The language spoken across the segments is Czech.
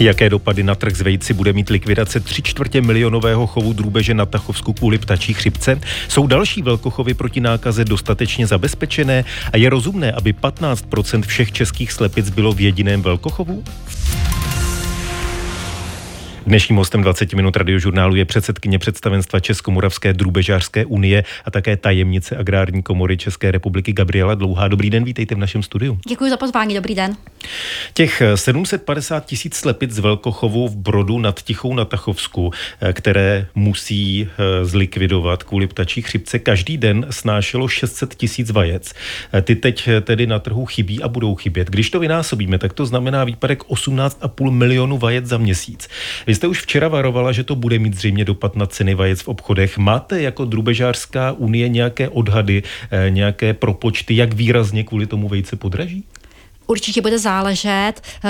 Jaké dopady na trh z vejci bude mít likvidace tři čtvrtě milionového chovu drůbeže na Tachovsku kvůli ptačí chřipce? Jsou další velkochovy proti nákaze dostatečně zabezpečené a je rozumné, aby 15% všech českých slepic bylo v jediném velkochovu? Dnešním hostem 20 minut radiožurnálu je předsedkyně představenstva Českomoravské drůbežářské unie a také tajemnice Agrární komory České republiky Gabriela Dlouhá. Dobrý den, vítejte v našem studiu. Děkuji za pozvání, dobrý den. Těch 750 tisíc slepic z Velkochovu v Brodu nad Tichou na Tachovsku, které musí eh, zlikvidovat kvůli ptačí chřipce, každý den snášelo 600 tisíc vajec. Eh, ty teď eh, tedy na trhu chybí a budou chybět. Když to vynásobíme, tak to znamená výpadek 18,5 milionu vajec za měsíc. Vy jste už včera varovala, že to bude mít zřejmě dopad na ceny vajec v obchodech. Máte jako drubežářská unie nějaké odhady, eh, nějaké propočty, jak výrazně kvůli tomu vejce podraží? Určitě bude záležet, eh,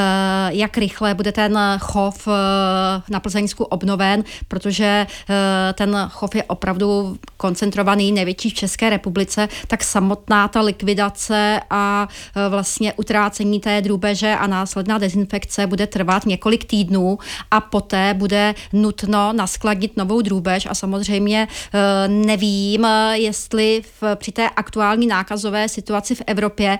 jak rychle bude ten chov eh, na Plzeňsku obnoven, protože eh, ten chov je opravdu koncentrovaný, největší v České republice, tak samotná ta likvidace a vlastně utrácení té drůbeže a následná dezinfekce bude trvat několik týdnů a poté bude nutno naskladnit novou drůbež a samozřejmě nevím, jestli v, při té aktuální nákazové situaci v Evropě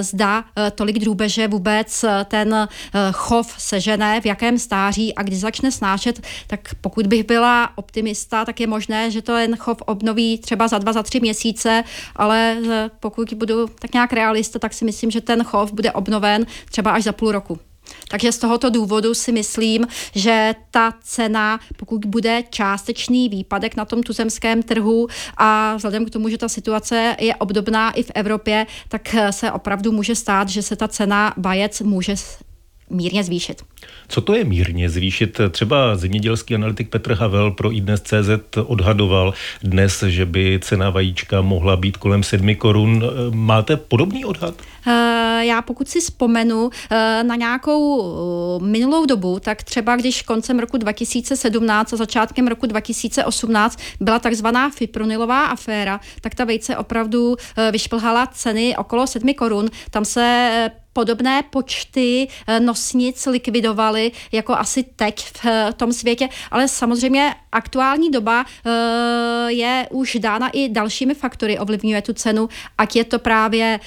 zda tolik drůbeže vůbec eh, ten eh, chov sežené, v jakém stáří a kdy začne snášet, tak pokud bych byla optimista, tak je možné, že to ten chov obnoví třeba za dva, za tři měsíce, ale eh, pokud budu tak nějak realista, tak si myslím, že ten chov bude obnoven třeba až za půl roku. Takže z tohoto důvodu si myslím, že ta cena, pokud bude částečný výpadek na tom tuzemském trhu a vzhledem k tomu, že ta situace je obdobná i v Evropě, tak se opravdu může stát, že se ta cena vajec může mírně zvýšit. Co to je mírně zvýšit? Třeba zemědělský analytik Petr Havel pro iDnes.cz odhadoval dnes, že by cena vajíčka mohla být kolem 7 korun. Máte podobný odhad? Eh, já pokud si vzpomenu eh, na nějakou eh, minulou dobu, tak třeba když koncem roku 2017 a začátkem roku 2018 byla takzvaná fipronilová aféra, tak ta vejce opravdu vyšplhala ceny okolo 7 korun. Tam se podobné počty eh, nosnic likvidovali jako asi teď v eh, tom světě, ale samozřejmě aktuální doba eh, je už dána i dalšími faktory, ovlivňuje tu cenu, ať je to právě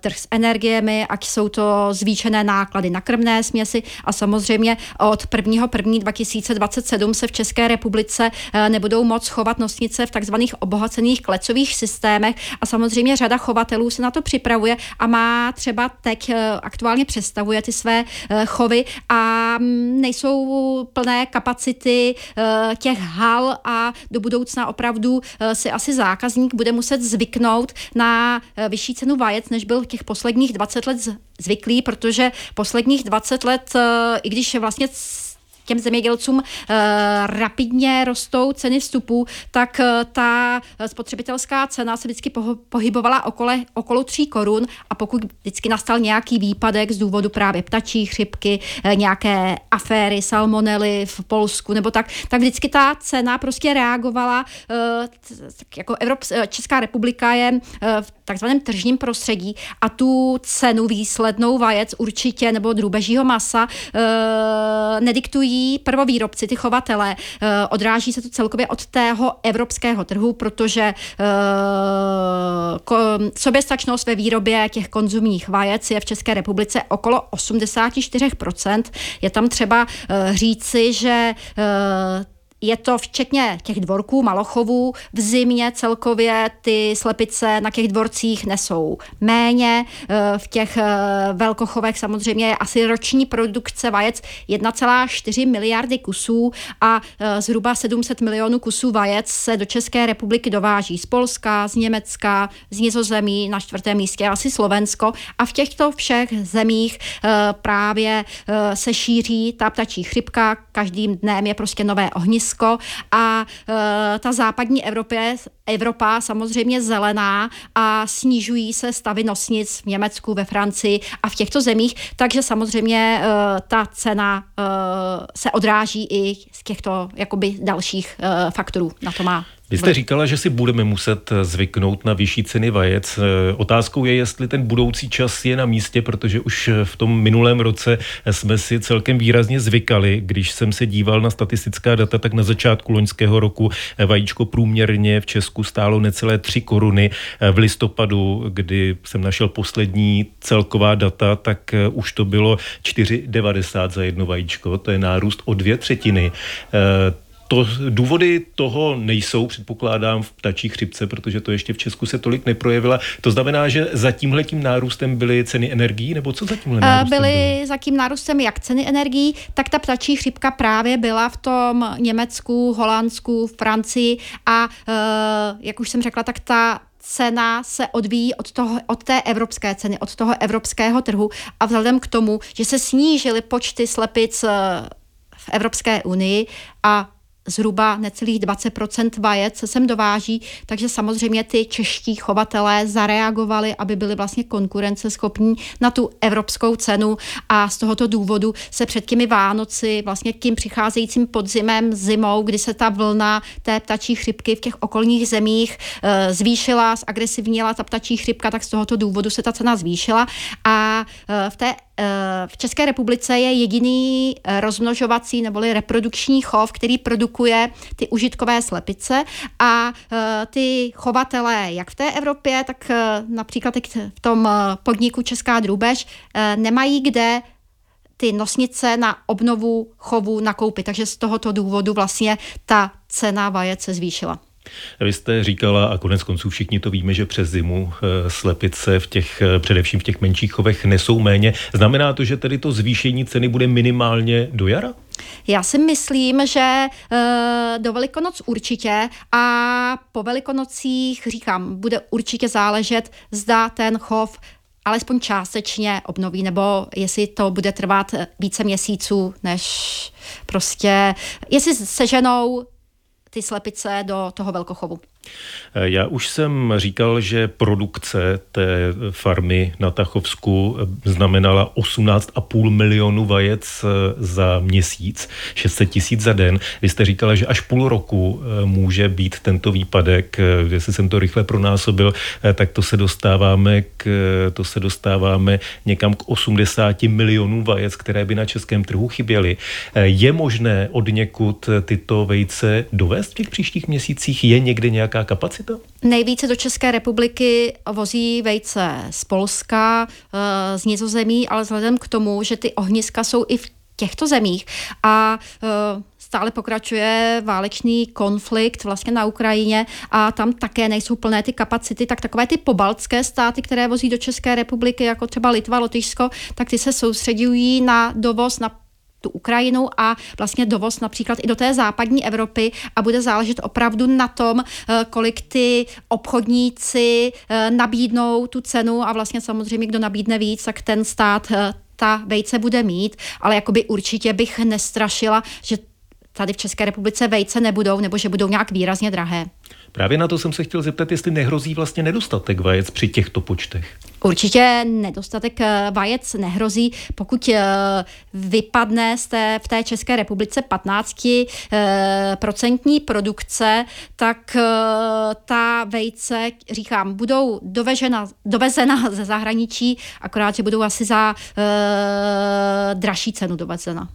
trh s energiemi, ať jsou to zvýšené náklady na krmné směsi a samozřejmě od 1. 1. 2027 se v České republice nebudou moc chovat nosnice v takzvaných obohacených klecových systémech a samozřejmě řada chovatelů se na to připravuje a má třeba teď aktuálně představuje ty své eh, chovy a mm, nejsou plné kapacity eh, těch hal a do budoucna opravdu eh, si asi zákazník bude muset zvyknout na vyšší cenu vajec, než byl těch posledních 20 let zvyklý, protože posledních 20 let, i když vlastně těm zemědělcům uh, rapidně rostou ceny vstupů, tak uh, ta spotřebitelská cena se vždycky pohybovala okolo, okolo 3 korun. A pokud vždycky nastal nějaký výpadek z důvodu právě ptačí chřipky, nějaké aféry, salmonely v Polsku nebo tak, tak vždycky ta cena prostě reagovala, tak jako Evrop, Česká republika je v takzvaném tržním prostředí a tu cenu výslednou vajec určitě nebo drůbežího masa nediktují prvovýrobci, ty chovatele, eh, odráží se to celkově od tého evropského trhu, protože eh, soběstačnost ve výrobě těch konzumních vajec je v České republice okolo 84%. Je tam třeba eh, říci, že je to včetně těch dvorků, malochovů. V zimě celkově ty slepice na těch dvorcích nesou méně. Eh, v těch eh, velkochovech samozřejmě je asi roční produkce vajec 1,4 miliardy kusů a eh, zhruba 700 milionů kusů vajec se do České republiky dováží z Polska, z Německa, z Nizozemí, na čtvrtém místě asi Slovensko. A v těchto všech zemích právě se šíří ta ptačí chřipka. Každým dnem je prostě nové ohnisko Německo a e, ta západní Evropě, Evropa samozřejmě zelená a snižují se stavy nosnic v Německu, ve Francii a v těchto zemích, takže samozřejmě e, ta cena e, se odráží i z těchto jakoby dalších faktorů. Na to má Vy jste říkala, že si budeme muset zvyknout na vyšší ceny vajec. Otázkou je, jestli ten budoucí čas je na místě, protože už v tom minulém roce jsme si celkem výrazně zvykali. Když jsem se díval na statistická data, tak na začátku loňského roku vajíčko průměrně v Česku stálo necelé 3 koruny. V listopadu, kdy jsem našel poslední celková data, tak už to bylo 4,90 za jedno vajíčko. To je nárůst o dvě třetiny. To důvody toho nejsou, předpokládám, v ptačí chřipce, protože to ještě v Česku se tolik neprojevila. To znamená, že za tímhletím nárůstem byly ceny energií, nebo co za tímhle nárůstem Byly bylo? za tím nárůstem jak ceny energií, tak ta ptačí chřipka právě byla v tom Německu, Holandsku, Francii a eh, jak už jsem řekla, tak ta cena se odvíjí od, toho, od té evropské ceny, od toho evropského trhu a vzhledem k tomu, že se snížily počty slepic eh, v Evropské unii a zhruba necelých 20% vajec se sem dováží, takže samozřejmě ty čeští chovatelé zareagovali, aby byli vlastně konkurenceschopní na tu evropskou cenu. A z tohoto důvodu se před těmi Vánoci, vlastně tím přicházejícím podzimem, zimou, kdy se ta vlna té ptačí chřipky v těch okolních zemích e, zvýšila, zagresivněla ta ptačí chřipka, tak z tohoto důvodu se ta cena zvýšila. A e, v té v České republice je jediný eh, rozmnožovací neboli reprodukční chov, který produkuje ty užitkové slepice a eh, ty chovatelé, jak v té Evropě, tak například v tom podniku Česká drůbež, nemají kde ty nosnice na obnovu chovu nakoupit. Takže z tohoto důvodu vlastně ta cena vajec se zvýšila. Vy jste říkala, a konec konců všichni to víme, že přes zimu eh, slepice v těch, eh, především v těch menších chovech nesou méně. Znamená to, že tedy to zvýšení ceny bude minimálně do jara? Já si myslím, že e, do Velikonoc určitě a po Velikonocích, říkám, bude určitě záležet, zda ten chov alespoň částečně obnoví, nebo jestli to bude trvat více měsíců, než prostě, jestli seženou ty slepice do toho velkochovu. Eh, já už jsem říkal, že produkce té farmy na Tachovsku eh, znamenala 18,5 milionu vajec eh, za měsíc, 600 tisíc za den. Vy jste říkala, že až půl roku může být tento výpadek. Jestli jsem to rychle pronásobil, tak to se dostáváme k, to se dostáváme někam k 80 milionů vajec, které by na českém trhu chyběly. Je možné od někud tyto vejce dovést v těch příštích měsících? Je někde nějak nějaká kapacita? Nejvíce do České republiky vozí vejce z Polska, eh, z Nizozemí, ale vzhledem k tomu, že ty ohniska jsou i v těchto zemích a eh, stále pokračuje válečný konflikt vlastně na Ukrajině a tam také nejsou plné ty kapacity, tak takové ty pobaltské státy, které vozí do České republiky, jako třeba Litva, Lotyšsko, tak ty se soustředují na dovoz, na tu Ukrajinu a vlastně dovoz například i do té západní Evropy a bude záležet opravdu na tom, eh, kolik ty obchodníci eh, nabídnou tu cenu a vlastně samozřejmě, kdo nabídne víc, tak ten stát eh, ta vejce bude mít, ale jakoby určitě bych nestrašila, že tady v České republice vejce nebudou nebo že budou nějak výrazně drahé. Právě na to jsem se chtěl zeptat, jestli nehrozí vlastně nedostatek vajec při těchto počtech. Určitě nedostatek eh, vajec nehrozí, pokud eh, vypadne z té, v té České republice 15 eh, procentní produkce, tak ta vejce, říkám, budou dovežena, dovezena ze zahraničí, akorát, že budou asi za dražší cenu dovezena.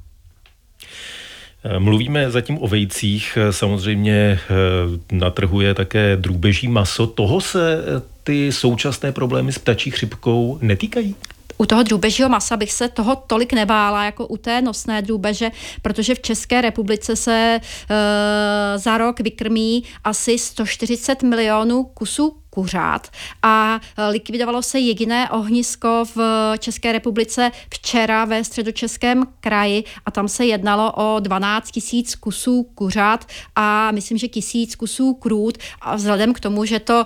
Mluvíme zatím o vejcích, samozřejmě eh, na trhu je také drůbeží maso. Toho se eh, ty současné problémy s ptačí chřipkou netýkají? u toho drůbežího masa bych se toho tolik nebála jako u té nosné drůbeže, protože v České republice se e, za rok vykrmí asi 140 milionů kusů kuřát a e, likvidovalo se jediné ohnisko v České republice včera ve středočeském kraji a tam se jednalo o 12 tisíc kusů kuřat a myslím, že tisíc kusů krůt a vzhledem k tomu, že to e,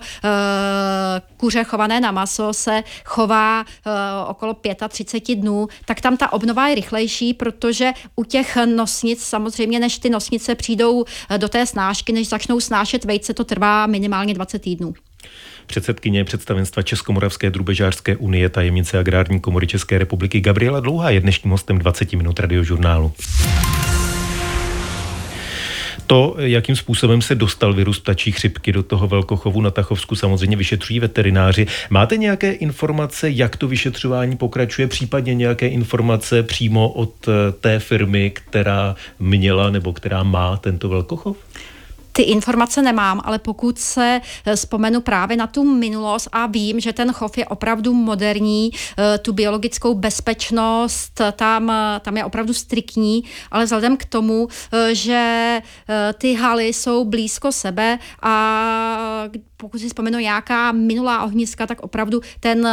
kuře chované na maso se chová e, okolo 35 dnů, tak tam ta obnova je rychlejší, protože u těch nosnic samozřejmě, než ty nosnice přijdou e, do té snášky, než začnou snášet vejce, to trvá minimálně 20 týdnů. Předsedkyně představenstva Českomoravské drubežářské unie, tajemnice Agrární komory České republiky Gabriela Dlouhá je dnešním hostem 20 minut radiožurnálu. To, jakým způsobem se dostal virus ptačí chřipky do toho velkochovu na Tachovsku, samozřejmě vyšetřují veterináři. Máte nějaké informace, jak to vyšetřování pokračuje, případně nějaké informace přímo od eh, té firmy, která měla nebo která má tento velkochov? Ty informace nemám, ale pokud se eh, vzpomenu právě na tu minulost a vím, že ten chov je opravdu moderní, eh, tu biologickou bezpečnost tam, eh, tam je opravdu striktní, ale vzhledem k tomu, že ty haly jsou blízko sebe a pokud si vzpomenu nějaká minulá ohniska, tak opravdu ten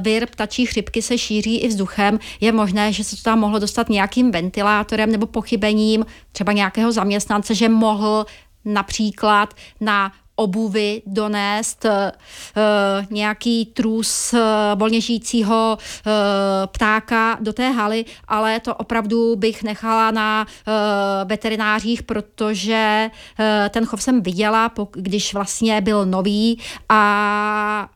vir ptačí chřipky se šíří i vzduchem. Je možné, že se to tam mohlo dostat nějakým ventilátorem nebo pochybením třeba nějakého zaměstnance, že mohl například na obuvy donést uh, nějaký trus uh, volně žijícího uh, ptáka do té haly, ale to opravdu bych nechala na uh, veterinářích, protože uh, ten chov jsem viděla, když vlastně byl nový a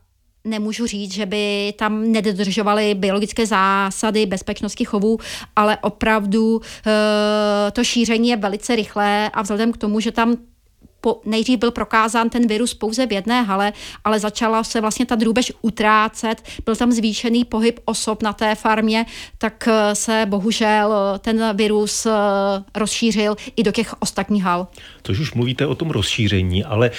nemůžu říct, že by tam nedodržovali biologické zásady bezpečnosti chovů, ale opravdu to šíření je velice rychlé a vzhledem k tomu, že tam po, nejdřív byl prokázán ten virus pouze v jedné hale, ale začala se vlastně ta drůbež utrácet, byl tam zvýšený pohyb osob na té farmě, tak eh, se bohužel eh, ten virus eh, rozšířil i do těch ostatních hal. Což už mluvíte o tom rozšíření, ale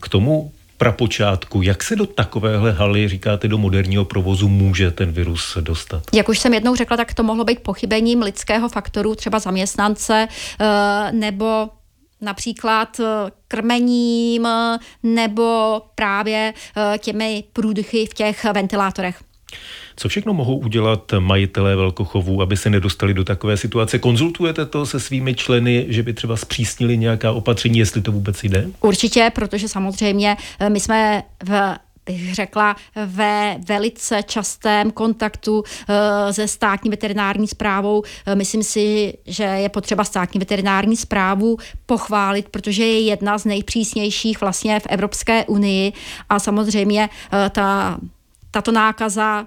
k tomu prapočátku, jak se do takovéhle haly, říkáte, do moderního provozu může ten virus dostat? Jak už jsem jednou řekla, tak to mohlo být pochybením lidského faktoru, třeba zaměstnance nebo například eh, krmením nebo právě eh, těmi průdychy v těch ventilátorech. Co všechno mohou udělat majitelé velkochovů, aby se nedostali do takové situace? Konzultujete to se svými členy, že by třeba zpřísnili nějaká opatření, jestli to vůbec jde? Určitě, protože samozřejmě eh, my jsme v bych řekla, ve velice častém kontaktu uh, se státní veterinární zprávou. Uh, myslím si, že je potřeba státní veterinární zprávu pochválit, protože je jedna z nejpřísnějších vlastně v Evropské unii a samozřejmě uh, ta, tato nákaza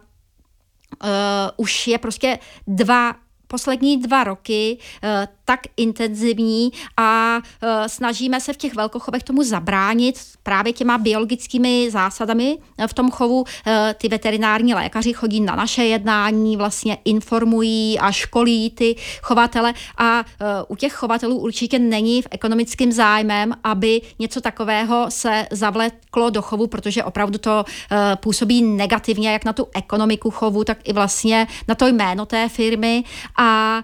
uh, už je prostě dva poslední dva roky uh, tak intenzivní a uh, snažíme se v těch velkochovech tomu zabránit právě těma biologickými zásadami v tom chovu. Uh, ty veterinární lékaři chodí na naše jednání, vlastně informují a školí ty chovatele a u těch chovatelů určitě není v ekonomickým zájmem, aby něco takového se zavleklo do chovu, protože opravdu to působí negativně jak na tu ekonomiku chovu, tak i vlastně na to jméno té firmy a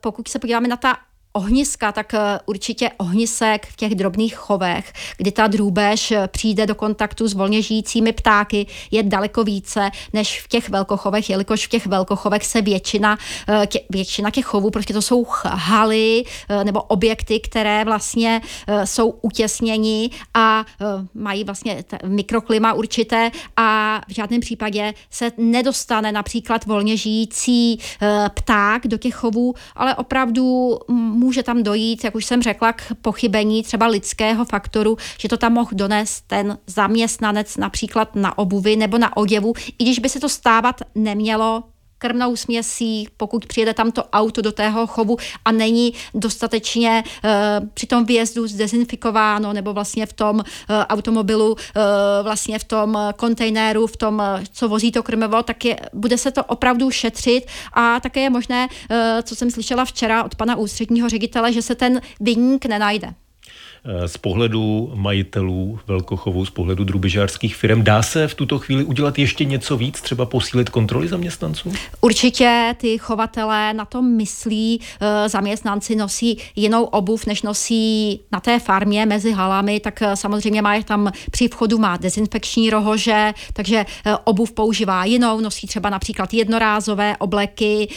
pokud se podíváme podíváme na ta ohniska, tak eh, určitě ohnisek v těch drobných chovech, kdy ta drůbež eh, přijde do kontaktu s volně žijícími ptáky, je daleko více než v těch velkochovech, jelikož v těch velkochovech se většina, eh, většina těch chovů, prostě to jsou haly nebo objekty, které vlastně jsou utěsněni a mají vlastně mikroklima určité a v žádném případě se nedostane například volně žijící pták do těch chovů, ale opravdu může tam dojít, jak už jsem řekla, k pochybení třeba lidského faktoru, že to tam mohl donést ten zaměstnanec například na obuvi nebo na oděvu, i když by se to stávat nemělo, krmnou směsí, pokud přijede tam to auto do tého chovu a není dostatečně uh, při tom výjezdu zdezinfikováno nebo vlastně v tom uh, automobilu, uh, vlastně v tom kontejneru, v tom, co vozí to krmivo, tak je, bude se to opravdu šetřit. A také je možné, uh, co jsem slyšela včera od pana ústředního ředitele, že se ten vyník nenajde z pohledu majitelů velkochovů, z pohledu drubežářských firm. Dá se v tuto chvíli udělat ještě něco víc, třeba posílit kontroly zaměstnanců? Určitě ty chovatelé na to myslí. Eh, zaměstnanci nosí jinou obuv, než nosí na té farmě mezi halami, tak eh, samozřejmě má tam při vchodu má dezinfekční rohože, takže eh, obuv používá jinou, nosí třeba například jednorázové obleky,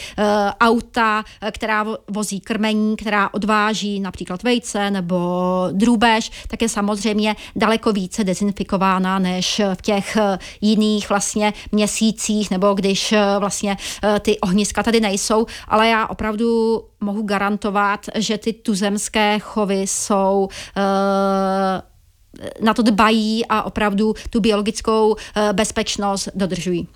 auta, která vozí krmení, která odváží například vejce nebo drůbež, tak je samozřejmě daleko více dezinfikována než v těch eh, jiných vlastně měsících, nebo když eh, vlastně eh, ty ohniska tady nejsou, ale já opravdu mohu garantovat, že ty tuzemské chovy jsou na to dbají a opravdu tu biologickou bezpečnost dodržují.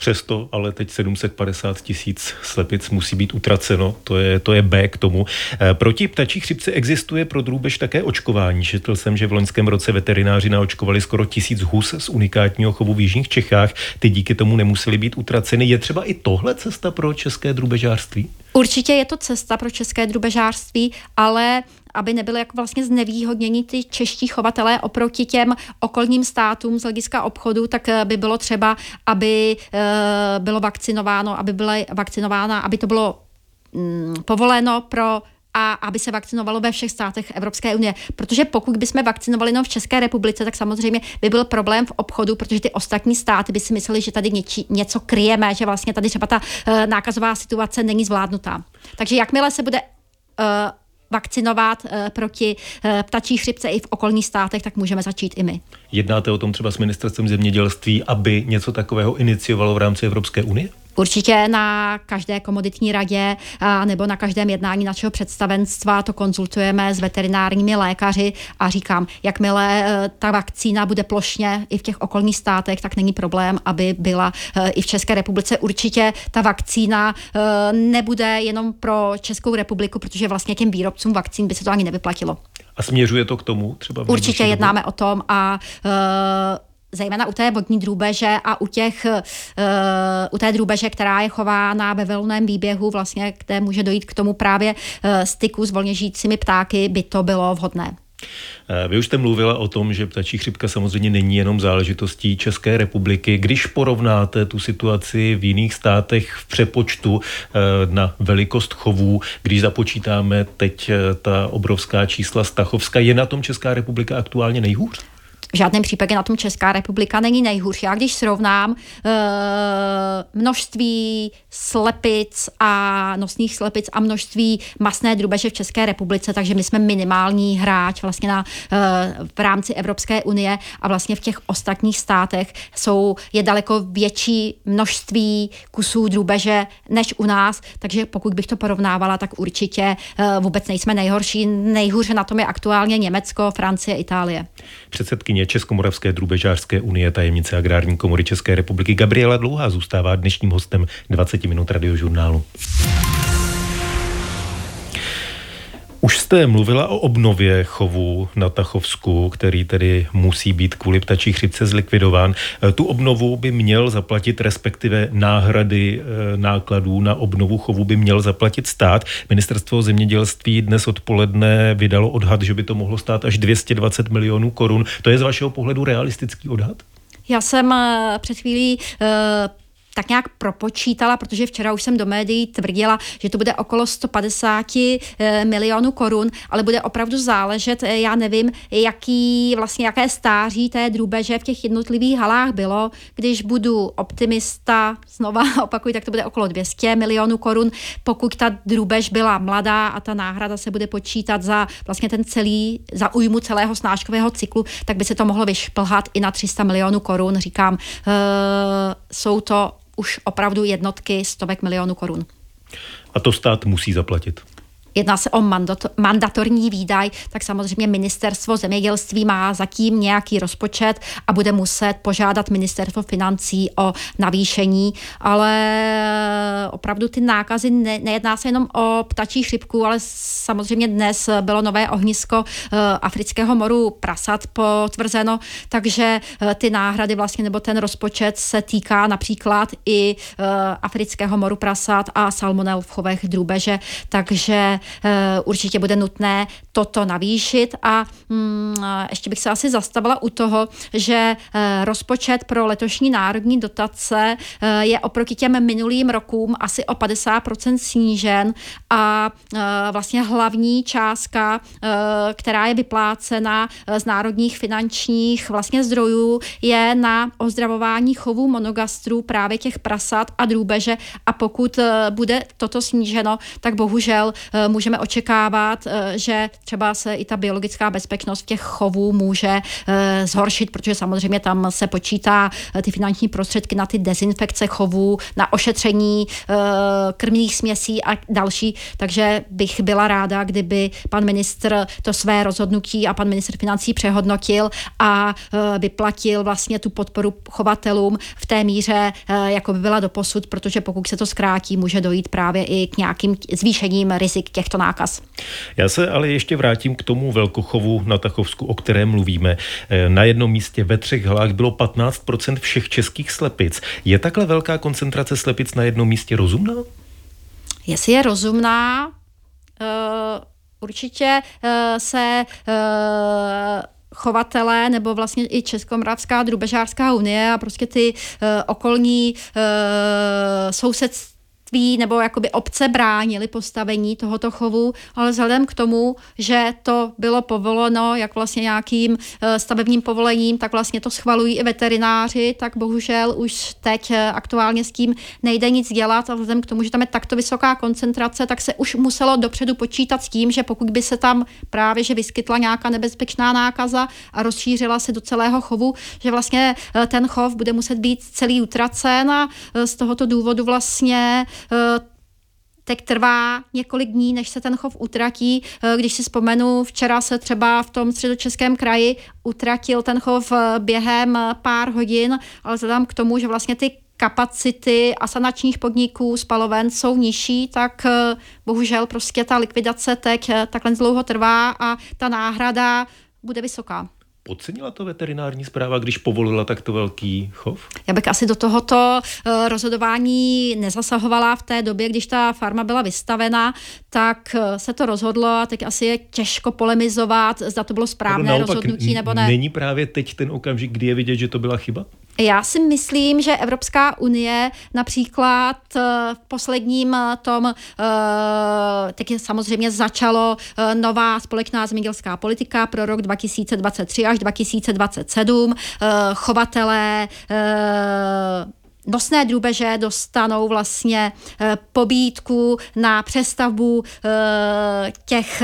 Přesto ale teď 750 tisíc slepic musí být utraceno, to je, to je B k tomu. Eh, proti ptačí chřipce existuje pro drůbež také očkování. Četl jsem, že v loňském roce veterináři naočkovali skoro tisíc hus z unikátního chovu v Jižních Čechách. Ty díky tomu nemuseli být utraceny. Je třeba i tohle cesta pro české drůbežářství? Určitě je to cesta pro české drubežářství, ale aby nebyly jako vlastně znevýhodněni ty čeští chovatelé oproti těm okolním státům z hlediska obchodu, tak eh, by bylo třeba, aby eh, bylo vakcinováno, aby byla vakcinována, aby to bylo mm, povoleno pro a aby se vakcinovalo ve všech státech Evropské unie. Protože pokud bychom vakcinovali jenom v České republice, tak samozřejmě by byl problém v obchodu, protože ty ostatní státy by si mysleli, že tady něči, něco kryjeme, že vlastně tady třeba ta uh, nákazová situace není zvládnutá. Takže jakmile se bude uh, vakcinovat uh, proti uh, ptačí chřipce i v okolních státech, tak můžeme začít i my. Jednáte o tom třeba s ministerstvem zemědělství, aby něco takového iniciovalo v rámci Evropské unie? Určitě na každé komoditní radě a, nebo na každém jednání našeho představenstva to konzultujeme s veterinárními lékaři a říkám, jakmile e, ta vakcína bude plošně i v těch okolních státech, tak není problém, aby byla e, i v České republice. Určitě ta vakcína e, nebude jenom pro Českou republiku, protože vlastně těm výrobcům vakcín by se to ani nevyplatilo. A směřuje to k tomu třeba? Určitě jednáme o tom a zejména u té vodní drůbeže a u, těch, uh, u té drůbeže, která je chována ve volném výběhu, vlastně, kde může dojít k tomu právě uh, styku s volně žijícími ptáky, by to bylo vhodné. Eh, vy už jste mluvila o tom, že ptačí chřipka samozřejmě není jenom záležitostí České republiky. Když porovnáte tu situaci v jiných státech v přepočtu na velikost chovů, když započítáme teď ta obrovská čísla Stachovska, je na tom Česká republika aktuálně nejhůř? V žádném případě na tom Česká republika není nejhůř. Já když srovnám e, množství slepic a nosných slepic a množství masné drubeže v České republice, takže my jsme minimální hráč vlastně na, e, v rámci Evropské unie a vlastně v těch ostatních státech jsou, je daleko větší množství kusů drubeže než u nás, takže pokud bych to porovnávala, tak určitě e, vůbec nejsme nejhorší. Nejhůře na tom je aktuálně Německo, Francie, Itálie. Předsedkyně Českomoravské drubežářské unie, tajemnice Agrární komory České republiky Gabriela Dlouhá zůstává dnešním hostem 20 minut radiožurnálu. Už jste mluvila o obnově chovu na Tachovsku, který tedy musí být kvůli ptačí chřipce zlikvidován. Tu obnovu by měl zaplatit, respektive náhrady eh, nákladů na obnovu chovu by měl zaplatit stát. Ministerstvo zemědělství dnes odpoledne vydalo odhad, že by to mohlo stát až 220 milionů korun. To je z vašeho pohledu realistický odhad? Já jsem eh, před chvílí tak nějak propočítala, protože včera už jsem do médií tvrdila, že to bude okolo 150 eh, milionů korun, ale bude opravdu záležet, eh, já nevím, jaký, vlastně jaké stáří té drůbeže v těch jednotlivých halách bylo. Když budu optimista, znova opakuju, tak to bude okolo 200 milionů korun. Pokud ta drůbež byla mladá a ta náhrada se bude počítat za vlastně ten celý, za újmu celého snáškového cyklu, tak by se to mohlo vyšplhat i na 300 milionů korun. Říkám, uh, jsou to už opravdu jednotky stovek milionů korun. A to stát musí zaplatit jedná se o mandatorní výdaj, tak samozřejmě ministerstvo zemědělství má zatím nějaký rozpočet a bude muset požádat ministerstvo financí o navýšení, ale opravdu ty nákazy ne, nejedná se jenom o ptačí chřipku, ale samozřejmě dnes bylo nové ohnisko uh, afrického moru prasat potvrzeno, takže uh, ty náhrady vlastně nebo ten rozpočet se týká například i uh, afrického moru prasat a salmonel v chovech drůbeže, takže Eh, určitě bude nutné toto navýšit. A mm, ještě bych se asi zastavila u toho, že eh, rozpočet pro letošní národní dotace eh, je oproti těm minulým rokům asi o 50% snížen. A vlastně hlavní částka, která je vyplácena z národních finančních vlastně zdrojů, je na ozdravování chovů monogastrů právě těch prasat a drůbeže. A pokud bude toto sníženo, tak bohužel můžeme očekávat, že třeba se i ta biologická bezpečnost těch chovů může zhoršit, protože samozřejmě tam se počítá ty finanční prostředky na ty dezinfekce chovů, na ošetření krmných směsí a další. Takže bych byla ráda, kdyby pan ministr to své rozhodnutí a pan ministr financí přehodnotil a vyplatil vlastně tu podporu chovatelům v té míře, jako by byla doposud, protože pokud se to zkrátí, může dojít právě i k nějakým zvýšením rizik těchto nákaz. Já se ale ještě vrátím k tomu velkochovu na Tachovsku, o kterém mluvíme. Eh, na jednom místě ve třech halách bylo 15% všech českých slepic. Je takhle velká koncentrace slepic na jednom místě rozumná? Jestli je rozumná, uh, určitě uh, se uh, chovatelé nebo vlastně i Českomoravská drubežářská unie a prostě ty uh, okolní uh, sousedství vlastnictví nebo jakoby obce bránili postavení tohoto chovu, ale vzhledem k tomu, že to bylo povoleno jak vlastně nějakým eh, stavebním povolením, tak vlastně to schvalují i veterináři, tak bohužel už teď eh, aktuálně s tím nejde nic dělat. A vzhledem k tomu, že tam je takto vysoká koncentrace, tak se už muselo dopředu počítat s tím, že pokud by se tam právě že vyskytla nějaká nebezpečná nákaza a rozšířila se do celého chovu, že vlastně eh, ten chov bude muset být celý utracen a z tohoto důvodu vlastně teď trvá několik dní, než se ten chov utratí. Eh, když si vzpomenu, včera se třeba v tom středočeském kraji utratil ten chov eh, během pár hodin, ale vzhledem k tomu, že vlastně ty kapacity asanačních podniků spaloven jsou nižší, tak bohužel prostě ta likvidace teď takhle dlouho trvá a ta náhrada bude vysoká. Podcenila to veterinární zpráva, když povolila takto velký chov? Já bych asi do tohoto uh, rozhodování nezasahovala v té době, když ta farma byla vystavena, tak uh, se to rozhodlo a teď asi je těžko polemizovat, zda to bylo správné no, rozhodnutí nebo ne. Není právě teď ten okamžik, kdy je vidět, že to byla chyba? Já si myslím, že Evropská unie například eh, v posledním eh, tom, eh, teď samozřejmě začalo nová společná zemědělská politika pro rok 2023 až 2027. Chovatelé nosné drůbeže dostanou vlastně pobídku na přestavbu těch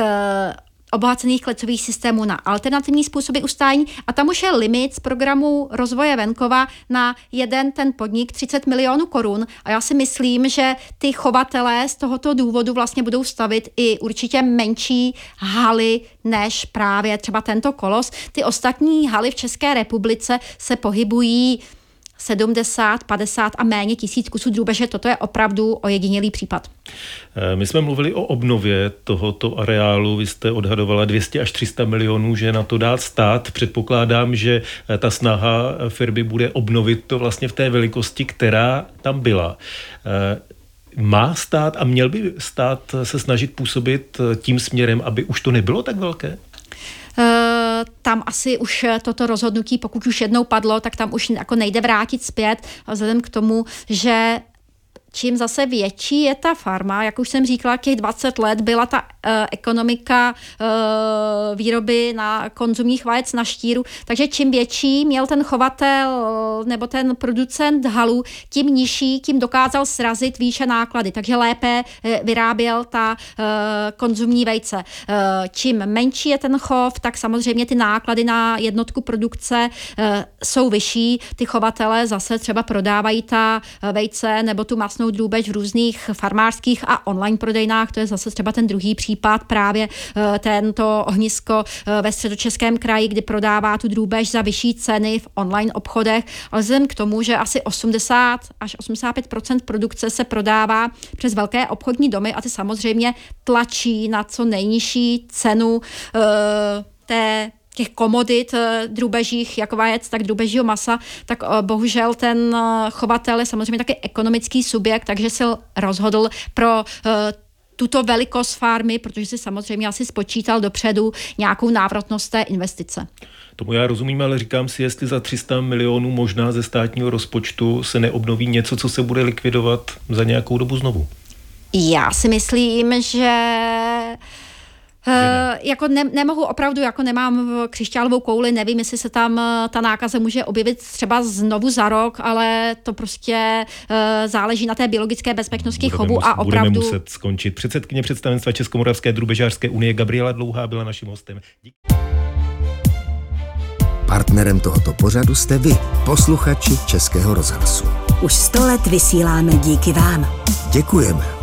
obohacených klecových systémů na alternativní způsoby ustání a tam už je limit z programu rozvoje venkova na jeden ten podnik 30 milionů korun a já si myslím, že ty chovatelé z tohoto důvodu vlastně budou stavit i určitě menší haly než právě třeba tento kolos. Ty ostatní haly v České republice se pohybují 70, 50 a méně tisíc kusů drůbeže, toto je opravdu ojedinělý případ. Eh, my jsme mluvili o obnově tohoto areálu, vy jste odhadovala 200 až 300 milionů, že na to dát stát. Předpokládám, že eh, ta snaha firmy bude obnovit to vlastně v té velikosti, která tam byla. Eh, má stát a měl by stát se snažit působit tím směrem, aby už to nebylo tak velké? Tam asi už toto rozhodnutí, pokud už jednou padlo, tak tam už jako nejde vrátit zpět, vzhledem k tomu, že čím zase větší je ta farma, jak už jsem říkala, těch 20 let byla ta uh, ekonomika uh, výroby na konzumních vajec na štíru, takže čím větší měl ten chovatel uh, nebo ten producent halu, tím nižší, tím dokázal srazit výše náklady, takže lépe vyráběl ta uh, konzumní vejce. Uh, čím menší je ten chov, tak samozřejmě ty náklady na jednotku produkce uh, jsou vyšší. Ty chovatele zase třeba prodávají ta vejce nebo tu masnou krásnou drůbež v různých farmářských a online prodejnách. To je zase třeba ten druhý případ, právě eh, tento ohnisko eh, ve středočeském kraji, kdy prodává tu drůbež za vyšší ceny v online obchodech, ale vzhledem k tomu, že asi 80 až 85% produkce se prodává přes velké obchodní domy a ty samozřejmě tlačí na co nejnižší cenu uh, té těch komodit eh, drůbežích, jak vajec, tak drůbežího masa, tak eh, bohužel ten eh, chovatel je samozřejmě taky ekonomický subjekt, takže se rozhodl pro tuto velikost farmy, protože si samozřejmě asi spočítal dopředu nějakou návratnost té investice. Tomu já rozumím, ale říkám si, jestli za 300 milionů možná ze státního rozpočtu se neobnoví něco, co se bude likvidovat za nějakou dobu znovu. Já si myslím, že Uh, jako ne, nemohu opravdu, jako nemám křišťálovou kouli, nevím, jestli se tam ta nákaza může objevit třeba znovu za rok, ale to prostě záleží na té biologické bezpečnosti budeme chovu mus, a opravdu... Budeme muset skončit. Předsedkyně představenstva Českomoravské drubežářské unie Gabriela Dlouhá byla naším hostem. Díky. Partnerem tohoto pořadu jste vy, posluchači Českého rozhlasu. Už sto let vysíláme díky vám. Děkujeme.